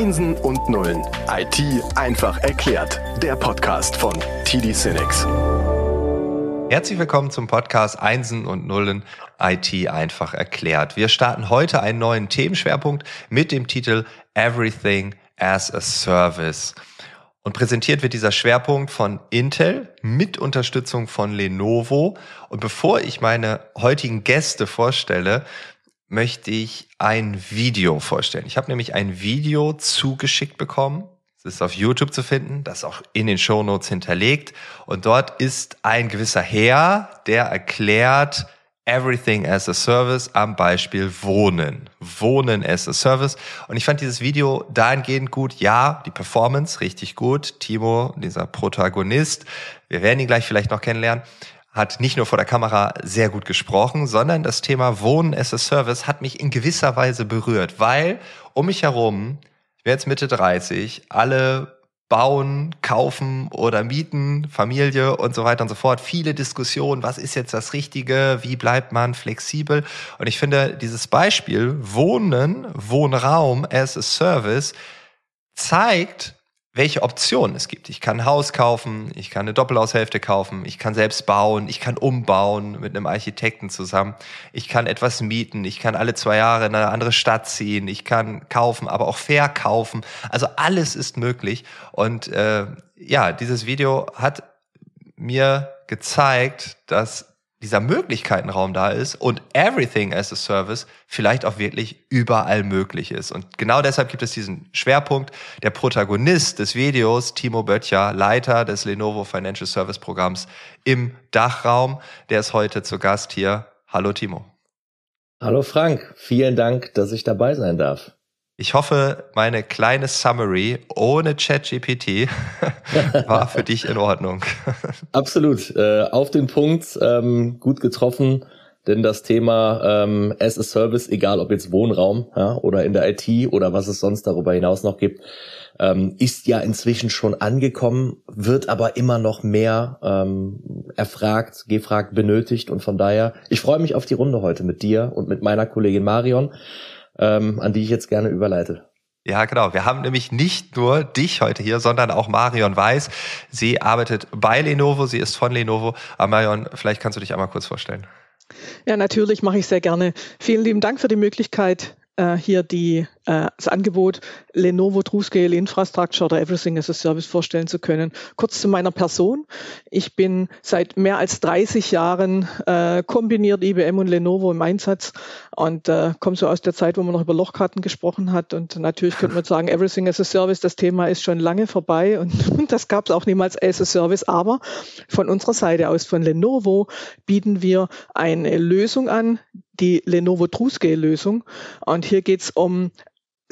Einsen und Nullen. IT einfach erklärt. Der Podcast von TD Cinex. Herzlich willkommen zum Podcast Einsen und Nullen IT einfach erklärt. Wir starten heute einen neuen Themenschwerpunkt mit dem Titel Everything as a Service. Und präsentiert wird dieser Schwerpunkt von Intel mit Unterstützung von Lenovo. Und bevor ich meine heutigen Gäste vorstelle, möchte ich ein Video vorstellen. Ich habe nämlich ein Video zugeschickt bekommen. Es ist auf YouTube zu finden, das ist auch in den Show Notes hinterlegt. Und dort ist ein gewisser Herr, der erklärt Everything as a Service am Beispiel Wohnen. Wohnen as a Service. Und ich fand dieses Video dahingehend gut. Ja, die Performance richtig gut. Timo, dieser Protagonist, wir werden ihn gleich vielleicht noch kennenlernen hat nicht nur vor der Kamera sehr gut gesprochen, sondern das Thema Wohnen as a Service hat mich in gewisser Weise berührt, weil um mich herum, ich bin jetzt Mitte 30, alle bauen, kaufen oder mieten, Familie und so weiter und so fort. Viele Diskussionen, was ist jetzt das Richtige, wie bleibt man flexibel? Und ich finde, dieses Beispiel Wohnen, Wohnraum as a Service zeigt, welche Optionen es gibt. Ich kann ein Haus kaufen, ich kann eine Doppelhaushälfte kaufen, ich kann selbst bauen, ich kann umbauen mit einem Architekten zusammen, ich kann etwas mieten, ich kann alle zwei Jahre in eine andere Stadt ziehen, ich kann kaufen, aber auch verkaufen. Also alles ist möglich. Und äh, ja, dieses Video hat mir gezeigt, dass dieser Möglichkeitenraum da ist und Everything as a Service vielleicht auch wirklich überall möglich ist. Und genau deshalb gibt es diesen Schwerpunkt. Der Protagonist des Videos, Timo Böttcher, Leiter des Lenovo Financial Service Programms im Dachraum, der ist heute zu Gast hier. Hallo Timo. Hallo Frank, vielen Dank, dass ich dabei sein darf. Ich hoffe, meine kleine Summary ohne ChatGPT war für dich in Ordnung. Absolut, äh, auf den Punkt, ähm, gut getroffen, denn das Thema ähm, as a Service, egal ob jetzt Wohnraum ja, oder in der IT oder was es sonst darüber hinaus noch gibt, ähm, ist ja inzwischen schon angekommen, wird aber immer noch mehr ähm, erfragt, gefragt, benötigt und von daher, ich freue mich auf die Runde heute mit dir und mit meiner Kollegin Marion ähm, an die ich jetzt gerne überleite. Ja, genau. Wir haben nämlich nicht nur dich heute hier, sondern auch Marion Weiß. Sie arbeitet bei Lenovo, sie ist von Lenovo. Aber Marion, vielleicht kannst du dich einmal kurz vorstellen. Ja, natürlich mache ich sehr gerne. Vielen lieben Dank für die Möglichkeit, äh, hier die, äh, das Angebot Lenovo TrueScale Infrastructure oder Everything as a Service vorstellen zu können. Kurz zu meiner Person. Ich bin seit mehr als 30 Jahren äh, kombiniert IBM und Lenovo im Einsatz und äh, komme so aus der Zeit, wo man noch über Lochkarten gesprochen hat. Und natürlich könnte man sagen, Everything as a Service, das Thema ist schon lange vorbei und, und das gab es auch niemals as a Service. Aber von unserer Seite aus, von Lenovo, bieten wir eine Lösung an, die Lenovo TrueScale-Lösung. Und hier geht es um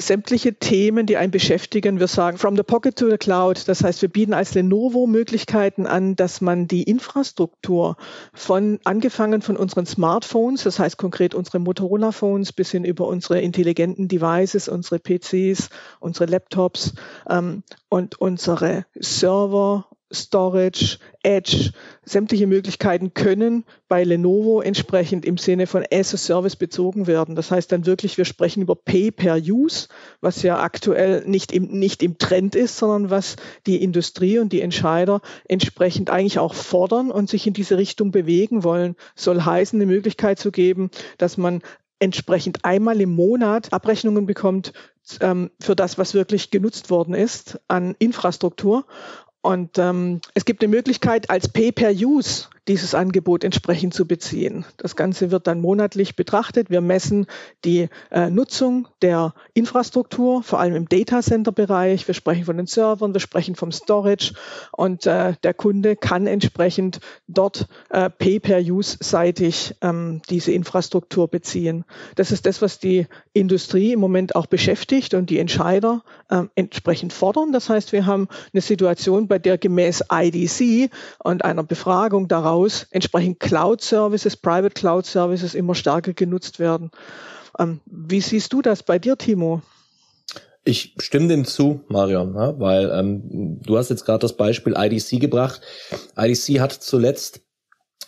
sämtliche Themen, die einen beschäftigen. Wir sagen from the pocket to the cloud. Das heißt, wir bieten als Lenovo Möglichkeiten an, dass man die Infrastruktur von angefangen von unseren Smartphones, das heißt konkret unsere Motorola Phones bis hin über unsere intelligenten Devices, unsere PCs, unsere Laptops ähm, und unsere Server Storage, Edge, sämtliche Möglichkeiten können bei Lenovo entsprechend im Sinne von as a Service bezogen werden. Das heißt dann wirklich, wir sprechen über Pay per Use, was ja aktuell nicht im, nicht im Trend ist, sondern was die Industrie und die Entscheider entsprechend eigentlich auch fordern und sich in diese Richtung bewegen wollen. Soll heißen, eine Möglichkeit zu geben, dass man entsprechend einmal im Monat Abrechnungen bekommt ähm, für das, was wirklich genutzt worden ist an Infrastruktur und ähm, es gibt eine Möglichkeit, als Pay-per-Use dieses Angebot entsprechend zu beziehen. Das Ganze wird dann monatlich betrachtet. Wir messen die äh, Nutzung der Infrastruktur, vor allem im Data Center Bereich. Wir sprechen von den Servern, wir sprechen vom Storage und äh, der Kunde kann entsprechend dort äh, Pay-per-Use-seitig ähm, diese Infrastruktur beziehen. Das ist das, was die Industrie im Moment auch beschäftigt und die Entscheider äh, entsprechend fordern. Das heißt, wir haben eine Situation, bei der gemäß IDC und einer Befragung daraus aus entsprechend Cloud Services, Private Cloud Services immer stärker genutzt werden. Ähm, wie siehst du das bei dir, Timo? Ich stimme dem zu, Marion, weil ähm, du hast jetzt gerade das Beispiel IDC gebracht. IDC hat zuletzt,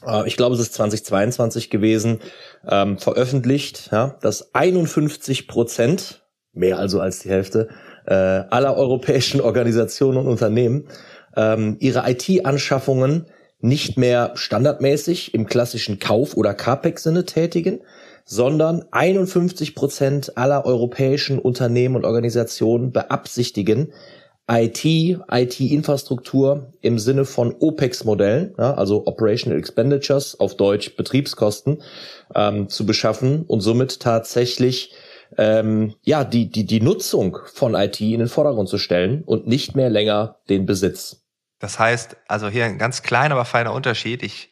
äh, ich glaube, es ist 2022 gewesen, ähm, veröffentlicht, ja, dass 51 Prozent, mehr also als die Hälfte, äh, aller europäischen Organisationen und Unternehmen ähm, ihre IT-Anschaffungen nicht mehr standardmäßig im klassischen Kauf- oder CAPEX-Sinne tätigen, sondern 51 Prozent aller europäischen Unternehmen und Organisationen beabsichtigen, IT, IT-Infrastruktur im Sinne von OPEX-Modellen, ja, also Operational Expenditures, auf Deutsch Betriebskosten, ähm, zu beschaffen und somit tatsächlich ähm, ja die, die, die Nutzung von IT in den Vordergrund zu stellen und nicht mehr länger den Besitz. Das heißt, also hier ein ganz kleiner, aber feiner Unterschied. Ich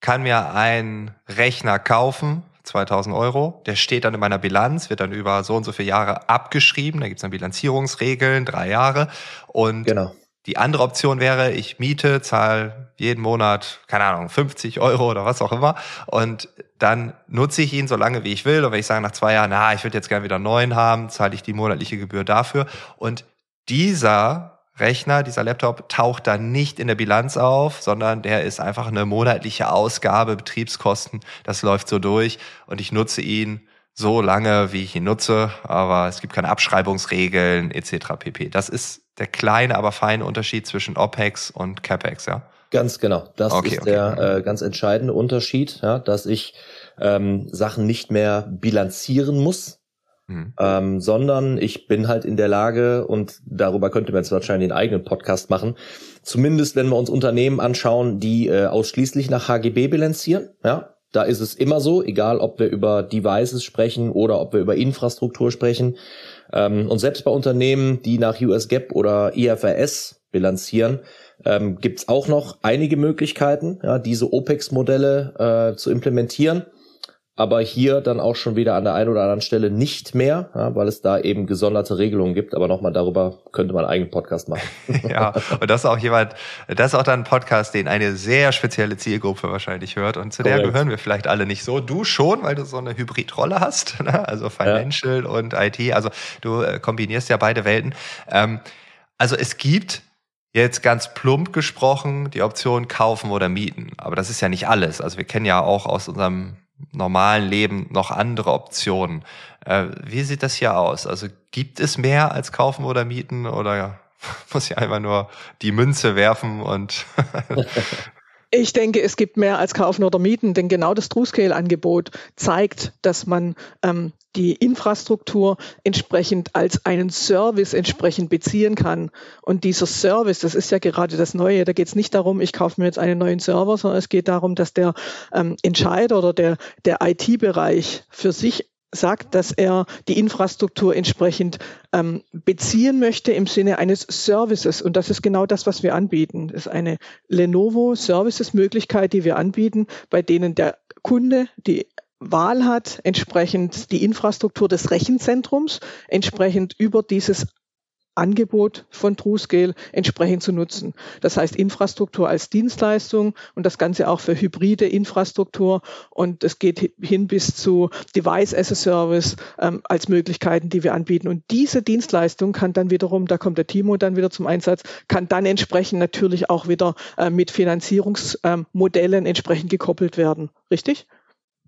kann mir einen Rechner kaufen, 2000 Euro. Der steht dann in meiner Bilanz, wird dann über so und so viele Jahre abgeschrieben. Da gibt es dann Bilanzierungsregeln, drei Jahre. Und genau. die andere Option wäre, ich miete, zahle jeden Monat, keine Ahnung, 50 Euro oder was auch immer. Und dann nutze ich ihn so lange, wie ich will. Und wenn ich sage nach zwei Jahren, na, ich würde jetzt gerne wieder einen neuen haben, zahle ich die monatliche Gebühr dafür. Und dieser Rechner, dieser Laptop, taucht dann nicht in der Bilanz auf, sondern der ist einfach eine monatliche Ausgabe, Betriebskosten. Das läuft so durch und ich nutze ihn so lange, wie ich ihn nutze, aber es gibt keine Abschreibungsregeln etc. pp. Das ist der kleine, aber feine Unterschied zwischen OPEX und CAPEX, ja? Ganz genau. Das okay, ist okay. der äh, ganz entscheidende Unterschied, ja, dass ich ähm, Sachen nicht mehr bilanzieren muss, Mhm. Ähm, sondern ich bin halt in der Lage, und darüber könnte man jetzt wahrscheinlich einen eigenen Podcast machen, zumindest wenn wir uns Unternehmen anschauen, die äh, ausschließlich nach HGB bilanzieren, ja, da ist es immer so, egal ob wir über Devices sprechen oder ob wir über Infrastruktur sprechen. Ähm, und selbst bei Unternehmen, die nach US GAAP oder IFRS bilanzieren, ähm, gibt es auch noch einige Möglichkeiten, ja, diese OPEX-Modelle äh, zu implementieren aber hier dann auch schon wieder an der einen oder anderen Stelle nicht mehr, ja, weil es da eben gesonderte Regelungen gibt. Aber nochmal darüber könnte man einen eigenen Podcast machen. ja, und das ist auch jemand, das ist auch dann ein Podcast, den eine sehr spezielle Zielgruppe wahrscheinlich hört. Und zu Correct. der gehören wir vielleicht alle nicht so. Du schon, weil du so eine Hybridrolle hast, ne? also Financial ja. und IT. Also du äh, kombinierst ja beide Welten. Ähm, also es gibt Jetzt ganz plump gesprochen, die Option kaufen oder mieten. Aber das ist ja nicht alles. Also wir kennen ja auch aus unserem normalen Leben noch andere Optionen. Äh, wie sieht das hier aus? Also gibt es mehr als kaufen oder mieten oder muss ich einfach nur die Münze werfen und Ich denke, es gibt mehr als kaufen oder mieten, denn genau das TrueScale-Angebot zeigt, dass man ähm, die Infrastruktur entsprechend als einen Service entsprechend beziehen kann. Und dieser Service, das ist ja gerade das Neue, da geht es nicht darum, ich kaufe mir jetzt einen neuen Server, sondern es geht darum, dass der ähm, Entscheider oder der, der IT-Bereich für sich sagt, dass er die Infrastruktur entsprechend ähm, beziehen möchte im Sinne eines Services. Und das ist genau das, was wir anbieten. Das ist eine Lenovo Services-Möglichkeit, die wir anbieten, bei denen der Kunde die Wahl hat, entsprechend die Infrastruktur des Rechenzentrums entsprechend über dieses Angebot von TrueScale entsprechend zu nutzen. Das heißt Infrastruktur als Dienstleistung und das Ganze auch für hybride Infrastruktur und es geht hin bis zu Device as a Service ähm, als Möglichkeiten, die wir anbieten. Und diese Dienstleistung kann dann wiederum, da kommt der Timo dann wieder zum Einsatz, kann dann entsprechend natürlich auch wieder äh, mit Finanzierungsmodellen ähm, entsprechend gekoppelt werden. Richtig?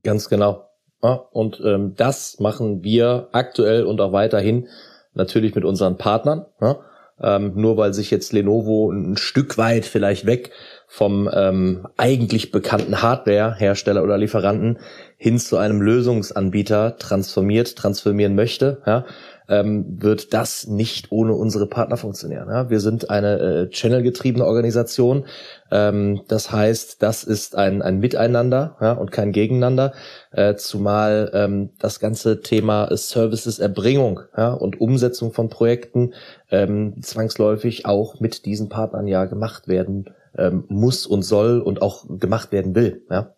Ganz genau. Ja, und ähm, das machen wir aktuell und auch weiterhin natürlich mit unseren Partnern. Ja? Ähm, nur weil sich jetzt Lenovo ein Stück weit vielleicht weg vom ähm, eigentlich bekannten Hardware-Hersteller oder Lieferanten hin zu einem Lösungsanbieter transformiert, transformieren möchte, ja, ähm, wird das nicht ohne unsere Partner funktionieren. Ja? Wir sind eine äh, Channel-getriebene Organisation. Ähm, das heißt, das ist ein, ein Miteinander ja, und kein Gegeneinander, äh, zumal ähm, das ganze Thema Services Erbringung ja, und Umsetzung von Projekten ähm, zwangsläufig auch mit diesen Partnern ja gemacht werden ähm, muss und soll und auch gemacht werden will. Ja.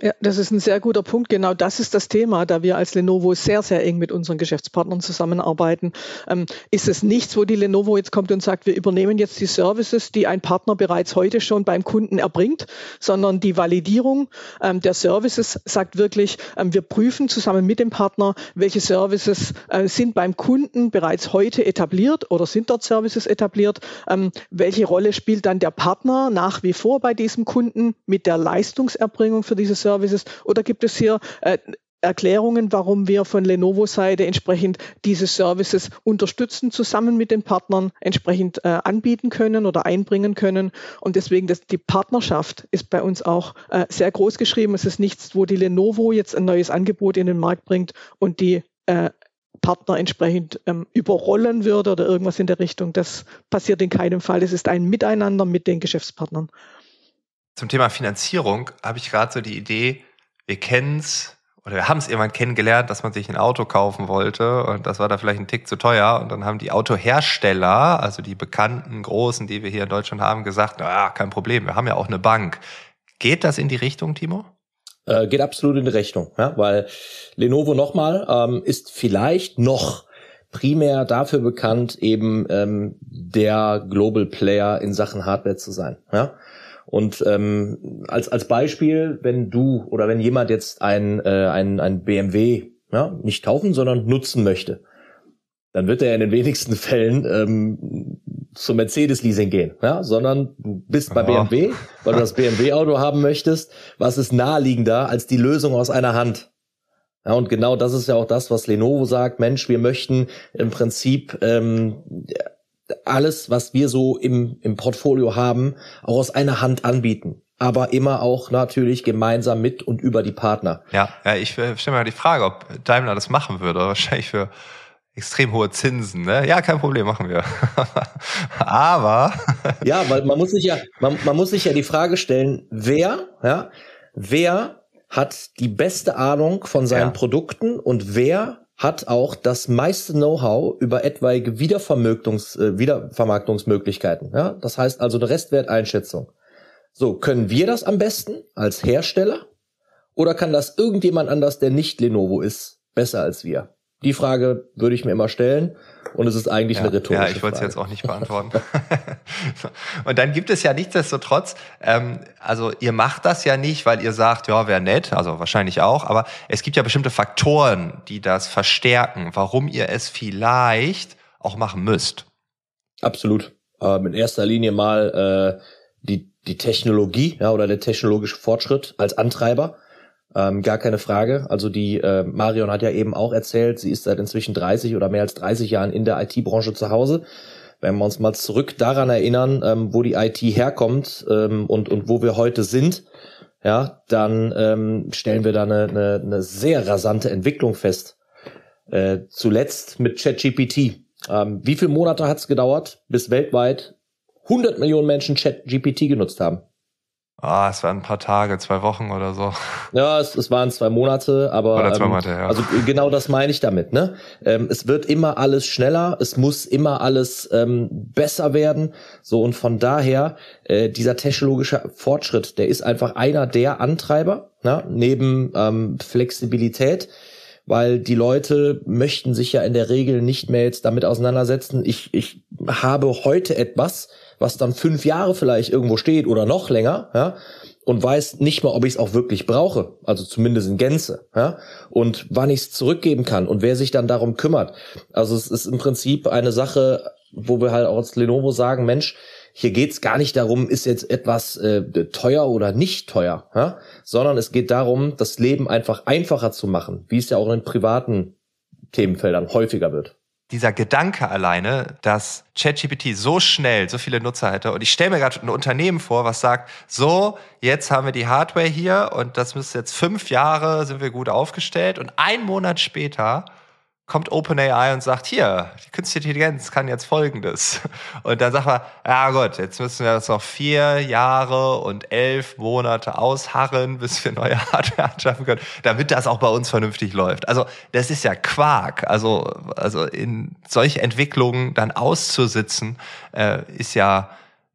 Ja, das ist ein sehr guter Punkt. Genau das ist das Thema, da wir als Lenovo sehr, sehr eng mit unseren Geschäftspartnern zusammenarbeiten. Ähm, ist es nichts, wo die Lenovo jetzt kommt und sagt, wir übernehmen jetzt die Services, die ein Partner bereits heute schon beim Kunden erbringt, sondern die Validierung ähm, der Services sagt wirklich, ähm, wir prüfen zusammen mit dem Partner, welche Services äh, sind beim Kunden bereits heute etabliert oder sind dort Services etabliert, ähm, welche Rolle spielt dann der Partner nach wie vor bei diesem Kunden mit der Leistungserbringung für diese Services oder gibt es hier äh, Erklärungen, warum wir von Lenovo-Seite entsprechend diese Services unterstützen, zusammen mit den Partnern entsprechend äh, anbieten können oder einbringen können. Und deswegen, das, die Partnerschaft ist bei uns auch äh, sehr groß geschrieben. Es ist nichts, wo die Lenovo jetzt ein neues Angebot in den Markt bringt und die äh, Partner entsprechend ähm, überrollen würde oder irgendwas in der Richtung. Das passiert in keinem Fall. Es ist ein Miteinander mit den Geschäftspartnern. Zum Thema Finanzierung habe ich gerade so die Idee, wir kennen es oder wir haben es irgendwann kennengelernt, dass man sich ein Auto kaufen wollte und das war da vielleicht ein Tick zu teuer und dann haben die Autohersteller, also die bekannten großen, die wir hier in Deutschland haben, gesagt, na, kein Problem, wir haben ja auch eine Bank. Geht das in die Richtung, Timo? Äh, geht absolut in die Richtung, ja, weil Lenovo nochmal ähm, ist vielleicht noch primär dafür bekannt, eben ähm, der Global Player in Sachen Hardware zu sein. Ja? Und ähm, als, als Beispiel, wenn du oder wenn jemand jetzt ein, äh, ein, ein BMW ja, nicht kaufen, sondern nutzen möchte, dann wird er in den wenigsten Fällen ähm, zum Mercedes-Leasing gehen, ja, sondern du bist bei oh. BMW, weil du das BMW-Auto haben möchtest. Was ist naheliegender als die Lösung aus einer Hand? Ja, und genau das ist ja auch das, was Lenovo sagt. Mensch, wir möchten im Prinzip ähm, alles, was wir so im, im Portfolio haben, auch aus einer Hand anbieten. Aber immer auch natürlich gemeinsam mit und über die Partner. Ja, ja ich stelle mir die Frage, ob Daimler das machen würde. Wahrscheinlich für extrem hohe Zinsen. Ne? Ja, kein Problem, machen wir. Aber ja, weil man muss sich ja, man, man muss sich ja die Frage stellen, wer, ja, wer hat die beste Ahnung von seinen ja. Produkten und wer hat auch das meiste Know-how über etwaige Wiedervermarktungs, äh, Wiedervermarktungsmöglichkeiten. Ja? Das heißt also eine Restwerteinschätzung. So, können wir das am besten als Hersteller? Oder kann das irgendjemand anders, der nicht Lenovo ist, besser als wir? Die Frage würde ich mir immer stellen. Und es ist eigentlich ja, eine rhetorische Ja, ich wollte es jetzt auch nicht beantworten. und dann gibt es ja nichtsdestotrotz, ähm, also ihr macht das ja nicht, weil ihr sagt, ja, wäre nett, also wahrscheinlich auch, aber es gibt ja bestimmte Faktoren, die das verstärken, warum ihr es vielleicht auch machen müsst. Absolut. Ähm, in erster Linie mal äh, die, die Technologie ja, oder der technologische Fortschritt als Antreiber. Ähm, gar keine Frage. Also die äh, Marion hat ja eben auch erzählt, sie ist seit inzwischen 30 oder mehr als 30 Jahren in der IT-Branche zu Hause. Wenn wir uns mal zurück daran erinnern, ähm, wo die IT herkommt ähm, und, und wo wir heute sind, ja, dann ähm, stellen wir da eine, eine, eine sehr rasante Entwicklung fest. Äh, zuletzt mit ChatGPT. Ähm, wie viele Monate hat es gedauert, bis weltweit 100 Millionen Menschen ChatGPT genutzt haben? Ah, es waren ein paar Tage, zwei Wochen oder so. Ja, es, es waren zwei Monate, aber oder zwei ähm, Monate, ja. also genau das meine ich damit. Ne, ähm, es wird immer alles schneller, es muss immer alles ähm, besser werden. So und von daher äh, dieser technologische Fortschritt, der ist einfach einer der Antreiber ne? neben ähm, Flexibilität weil die Leute möchten sich ja in der Regel nicht mehr jetzt damit auseinandersetzen. Ich, ich habe heute etwas, was dann fünf Jahre vielleicht irgendwo steht oder noch länger, ja, und weiß nicht mal, ob ich es auch wirklich brauche, also zumindest in Gänze, ja, und wann ich es zurückgeben kann und wer sich dann darum kümmert. Also es ist im Prinzip eine Sache, wo wir halt auch als Lenovo sagen, Mensch, hier geht's gar nicht darum, ist jetzt etwas äh, teuer oder nicht teuer, ja? sondern es geht darum, das Leben einfach einfacher zu machen, wie es ja auch in privaten Themenfeldern häufiger wird dieser Gedanke alleine, dass ChatGPT so schnell so viele Nutzer hätte. Und ich stelle mir gerade ein Unternehmen vor, was sagt, so, jetzt haben wir die Hardware hier und das müsste jetzt fünf Jahre, sind wir gut aufgestellt. Und ein Monat später kommt OpenAI und sagt, hier, die künstliche Intelligenz kann jetzt Folgendes. Und dann sagt man, ja gut, jetzt müssen wir das noch vier Jahre und elf Monate ausharren, bis wir neue Hardware anschaffen können, damit das auch bei uns vernünftig läuft. Also das ist ja Quark. Also, also in solche Entwicklungen dann auszusitzen, äh, ist ja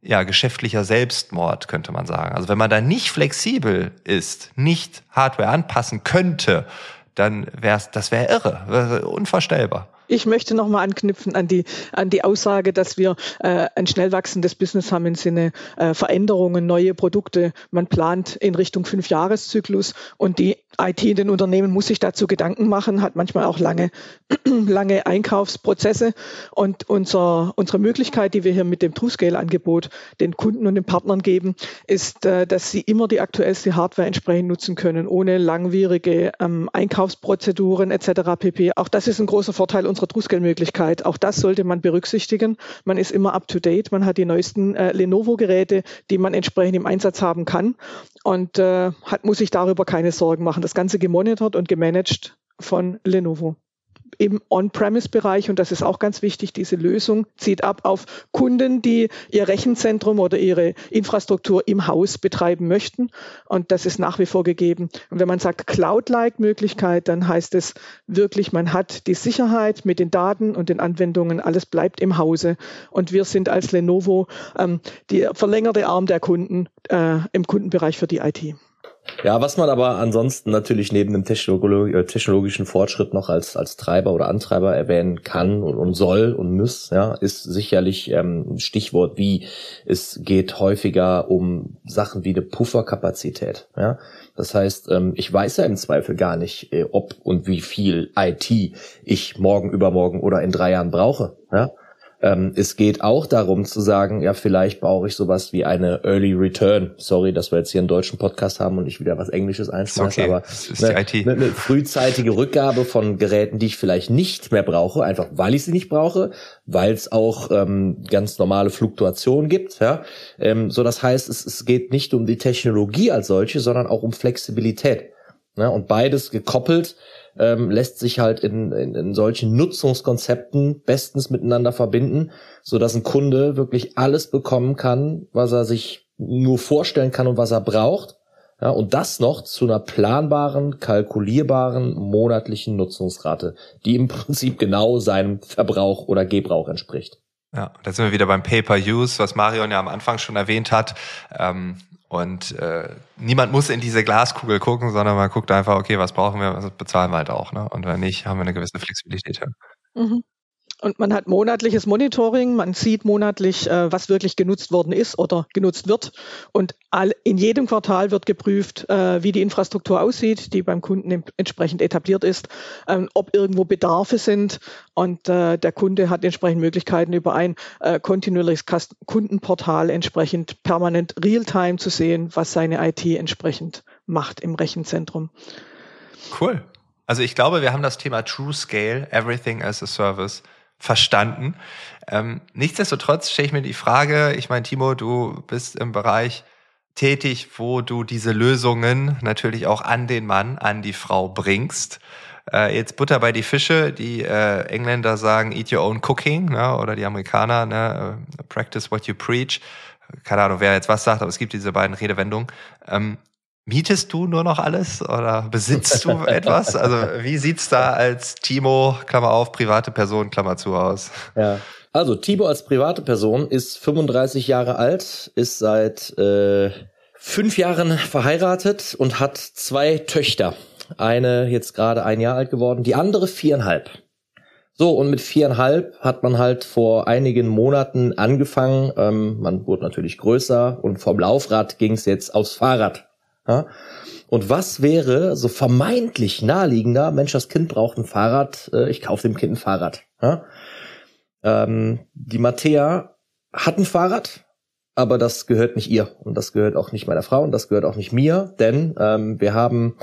ja, geschäftlicher Selbstmord, könnte man sagen. Also wenn man da nicht flexibel ist, nicht Hardware anpassen könnte, dann wäre das wäre irre, unvorstellbar. Ich möchte nochmal anknüpfen an die, an die Aussage, dass wir äh, ein schnell wachsendes Business haben im Sinne äh, Veränderungen, neue Produkte. Man plant in Richtung Fünfjahreszyklus und die IT in den Unternehmen muss sich dazu Gedanken machen, hat manchmal auch lange, lange Einkaufsprozesse. Und unser, unsere Möglichkeit, die wir hier mit dem TrueScale-Angebot den Kunden und den Partnern geben, ist, äh, dass sie immer die aktuellste Hardware entsprechend nutzen können, ohne langwierige ähm, Einkaufsprozeduren etc. pp. Auch das ist ein großer Vorteil unserer TrueScale-Möglichkeit. Auch das sollte man berücksichtigen. Man ist immer up to date. Man hat die neuesten äh, Lenovo-Geräte, die man entsprechend im Einsatz haben kann und äh, hat, muss sich darüber keine Sorgen machen. Das Ganze gemonitort und gemanagt von Lenovo im On-Premise-Bereich, und das ist auch ganz wichtig, diese Lösung zieht ab auf Kunden, die ihr Rechenzentrum oder ihre Infrastruktur im Haus betreiben möchten. Und das ist nach wie vor gegeben. Und wenn man sagt Cloud-like-Möglichkeit, dann heißt es wirklich, man hat die Sicherheit mit den Daten und den Anwendungen, alles bleibt im Hause. Und wir sind als Lenovo ähm, die verlängerte Arm der Kunden äh, im Kundenbereich für die IT. Ja, was man aber ansonsten natürlich neben dem äh, technologischen Fortschritt noch als, als Treiber oder Antreiber erwähnen kann und, und soll und muss, ja, ist sicherlich ähm, ein Stichwort wie es geht häufiger um Sachen wie eine Pufferkapazität. Ja? Das heißt, ähm, ich weiß ja im Zweifel gar nicht, äh, ob und wie viel IT ich morgen, übermorgen oder in drei Jahren brauche. Ja? Ähm, es geht auch darum zu sagen, ja, vielleicht brauche ich sowas wie eine Early Return. Sorry, dass wir jetzt hier einen deutschen Podcast haben und ich wieder was Englisches einschmeiße, okay. aber eine, eine, eine, frühzeitige Rückgabe von Geräten, die ich vielleicht nicht mehr brauche, einfach weil ich sie nicht brauche, weil es auch ähm, ganz normale Fluktuationen gibt. Ja? Ähm, so, das heißt, es, es geht nicht um die Technologie als solche, sondern auch um Flexibilität. Ja? Und beides gekoppelt ähm, lässt sich halt in, in, in solchen Nutzungskonzepten bestens miteinander verbinden, so dass ein Kunde wirklich alles bekommen kann, was er sich nur vorstellen kann und was er braucht. Ja, und das noch zu einer planbaren, kalkulierbaren monatlichen Nutzungsrate, die im Prinzip genau seinem Verbrauch oder Gebrauch entspricht. Ja, da sind wir wieder beim Pay-per-Use, was Marion ja am Anfang schon erwähnt hat. Ähm, und äh, niemand muss in diese Glaskugel gucken, sondern man guckt einfach, okay, was brauchen wir, was bezahlen wir halt auch. Ne? Und wenn nicht, haben wir eine gewisse Flexibilität. Mhm. Und man hat monatliches Monitoring, man sieht monatlich, äh, was wirklich genutzt worden ist oder genutzt wird. Und in jedem Quartal wird geprüft, äh, wie die Infrastruktur aussieht, die beim Kunden entsprechend etabliert ist, ähm, ob irgendwo Bedarfe sind. Und äh, der Kunde hat entsprechend Möglichkeiten, über ein kontinuierliches Kundenportal entsprechend permanent real-time zu sehen, was seine IT entsprechend macht im Rechenzentrum. Cool. Also ich glaube, wir haben das Thema True Scale, Everything as a Service verstanden. Ähm, nichtsdestotrotz stelle ich mir die Frage, ich meine, Timo, du bist im Bereich tätig, wo du diese Lösungen natürlich auch an den Mann, an die Frau bringst. Äh, jetzt Butter bei die Fische. Die äh, Engländer sagen Eat your own cooking ne? oder die Amerikaner ne? Äh, Practice what you preach. Keine Ahnung, wer jetzt was sagt, aber es gibt diese beiden Redewendungen. Ähm, Mietest du nur noch alles oder besitzt du etwas? Also wie sieht's da als Timo, Klammer auf, private Person, Klammer zu aus? Ja. Also Timo als private Person ist 35 Jahre alt, ist seit äh, fünf Jahren verheiratet und hat zwei Töchter. Eine jetzt gerade ein Jahr alt geworden, die andere viereinhalb. So, und mit viereinhalb hat man halt vor einigen Monaten angefangen. Ähm, man wurde natürlich größer und vom Laufrad ging es jetzt aufs Fahrrad. Ja? Und was wäre so vermeintlich naheliegender, Mensch, das Kind braucht ein Fahrrad, äh, ich kaufe dem Kind ein Fahrrad. Ja? Ähm, die Mattea hat ein Fahrrad, aber das gehört nicht ihr und das gehört auch nicht meiner Frau und das gehört auch nicht mir, denn ähm, wir haben,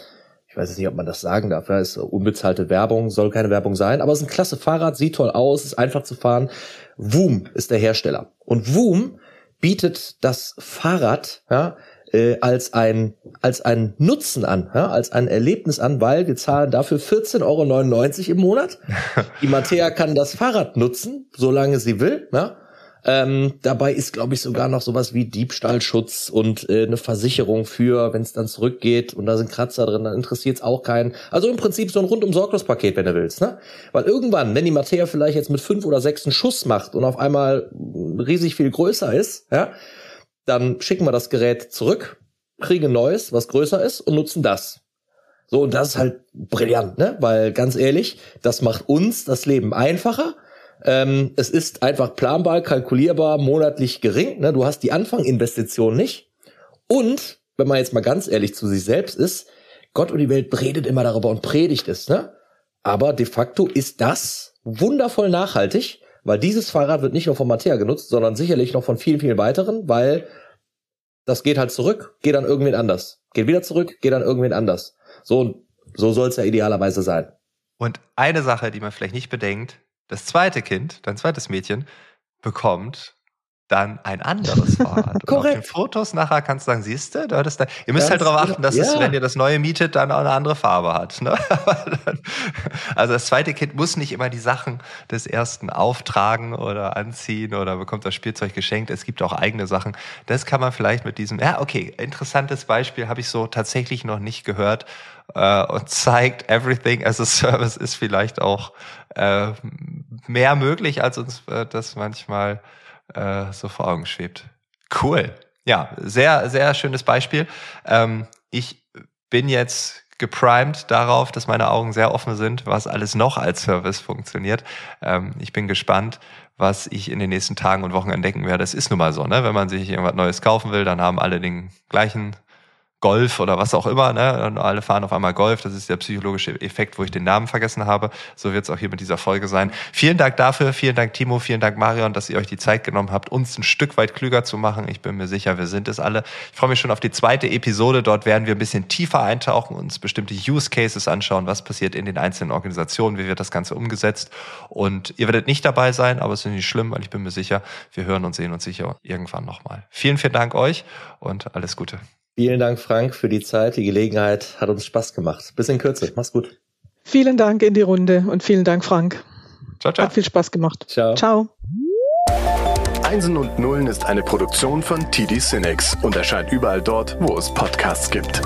ich weiß jetzt nicht, ob man das sagen darf, ja, ist unbezahlte Werbung, soll keine Werbung sein, aber es ist ein klasse Fahrrad, sieht toll aus, ist einfach zu fahren. Woom ist der Hersteller und Woom bietet das Fahrrad ja, äh, als ein als ein Nutzen an, ja, als ein Erlebnis an, weil wir zahlen dafür 14,99 Euro im Monat. Die Mattea kann das Fahrrad nutzen, solange sie will. Ja. Ähm, dabei ist, glaube ich, sogar noch sowas wie Diebstahlschutz und äh, eine Versicherung für, wenn es dann zurückgeht und da sind Kratzer drin, dann interessiert es auch keinen. Also im Prinzip so ein rundum sorglos Paket, wenn du willst. Ne? Weil irgendwann, wenn die Mattea vielleicht jetzt mit fünf oder sechs einen Schuss macht und auf einmal riesig viel größer ist, ja, dann schicken wir das Gerät zurück, kriegen neues, was größer ist und nutzen das. So, und das ist halt brillant, ne? Weil ganz ehrlich, das macht uns das Leben einfacher. Ähm, es ist einfach planbar, kalkulierbar, monatlich gering. Ne? Du hast die Anfanginvestition nicht. Und, wenn man jetzt mal ganz ehrlich zu sich selbst ist, Gott und die Welt redet immer darüber und predigt es, ne? Aber de facto ist das wundervoll nachhaltig, weil dieses Fahrrad wird nicht nur von Mattea genutzt, sondern sicherlich noch von vielen, vielen weiteren, weil das geht halt zurück, geht dann irgendwen anders. Geht wieder zurück, geht dann irgendwen anders. So, so soll es ja idealerweise sein. Und eine Sache, die man vielleicht nicht bedenkt, das zweite Kind, dein zweites Mädchen, bekommt dann ein anderes Fahrrad. Korrekt. Auf den Fotos nachher kannst du sagen, siehst du, du hattest da, ihr müsst halt Ganz halt darauf achten, dass ja. es, wenn ihr das neue mietet, dann auch eine andere Farbe hat. Ne? also das zweite Kind muss nicht immer die Sachen des ersten auftragen oder anziehen oder bekommt das Spielzeug geschenkt. Es gibt auch eigene Sachen. Das kann man vielleicht mit diesem, ja, okay, interessantes Beispiel habe ich so tatsächlich noch nicht gehört äh, und zeigt, everything as a service ist vielleicht auch äh, mehr möglich, als uns äh, das manchmal äh, so vor Augen schwebt. Cool. Ja, sehr, sehr schönes Beispiel. Ähm, ich bin jetzt geprimed darauf, dass meine Augen sehr offen sind, was alles noch als Service funktioniert. Ähm, ich bin gespannt, was ich in den nächsten Tagen und Wochen entdecken werde. Es ist nun mal so, ne? Wenn man sich irgendwas Neues kaufen will, dann haben alle den gleichen Golf oder was auch immer, ne? Und alle fahren auf einmal Golf. Das ist der psychologische Effekt, wo ich den Namen vergessen habe. So wird es auch hier mit dieser Folge sein. Vielen Dank dafür, vielen Dank Timo, vielen Dank Marion, dass ihr euch die Zeit genommen habt, uns ein Stück weit klüger zu machen. Ich bin mir sicher, wir sind es alle. Ich freue mich schon auf die zweite Episode. Dort werden wir ein bisschen tiefer eintauchen, uns bestimmte Use Cases anschauen, was passiert in den einzelnen Organisationen, wie wird das Ganze umgesetzt. Und ihr werdet nicht dabei sein, aber es ist nicht schlimm, weil ich bin mir sicher, wir hören und sehen uns sicher irgendwann nochmal. Vielen, vielen Dank euch und alles Gute. Vielen Dank, Frank, für die Zeit. Die Gelegenheit hat uns Spaß gemacht. Bis in Kürze. Mach's gut. Vielen Dank in die Runde und vielen Dank, Frank. Ciao, ciao. Hat viel Spaß gemacht. Ciao. Ciao. Einsen und Nullen ist eine Produktion von TD Cinex und erscheint überall dort, wo es Podcasts gibt.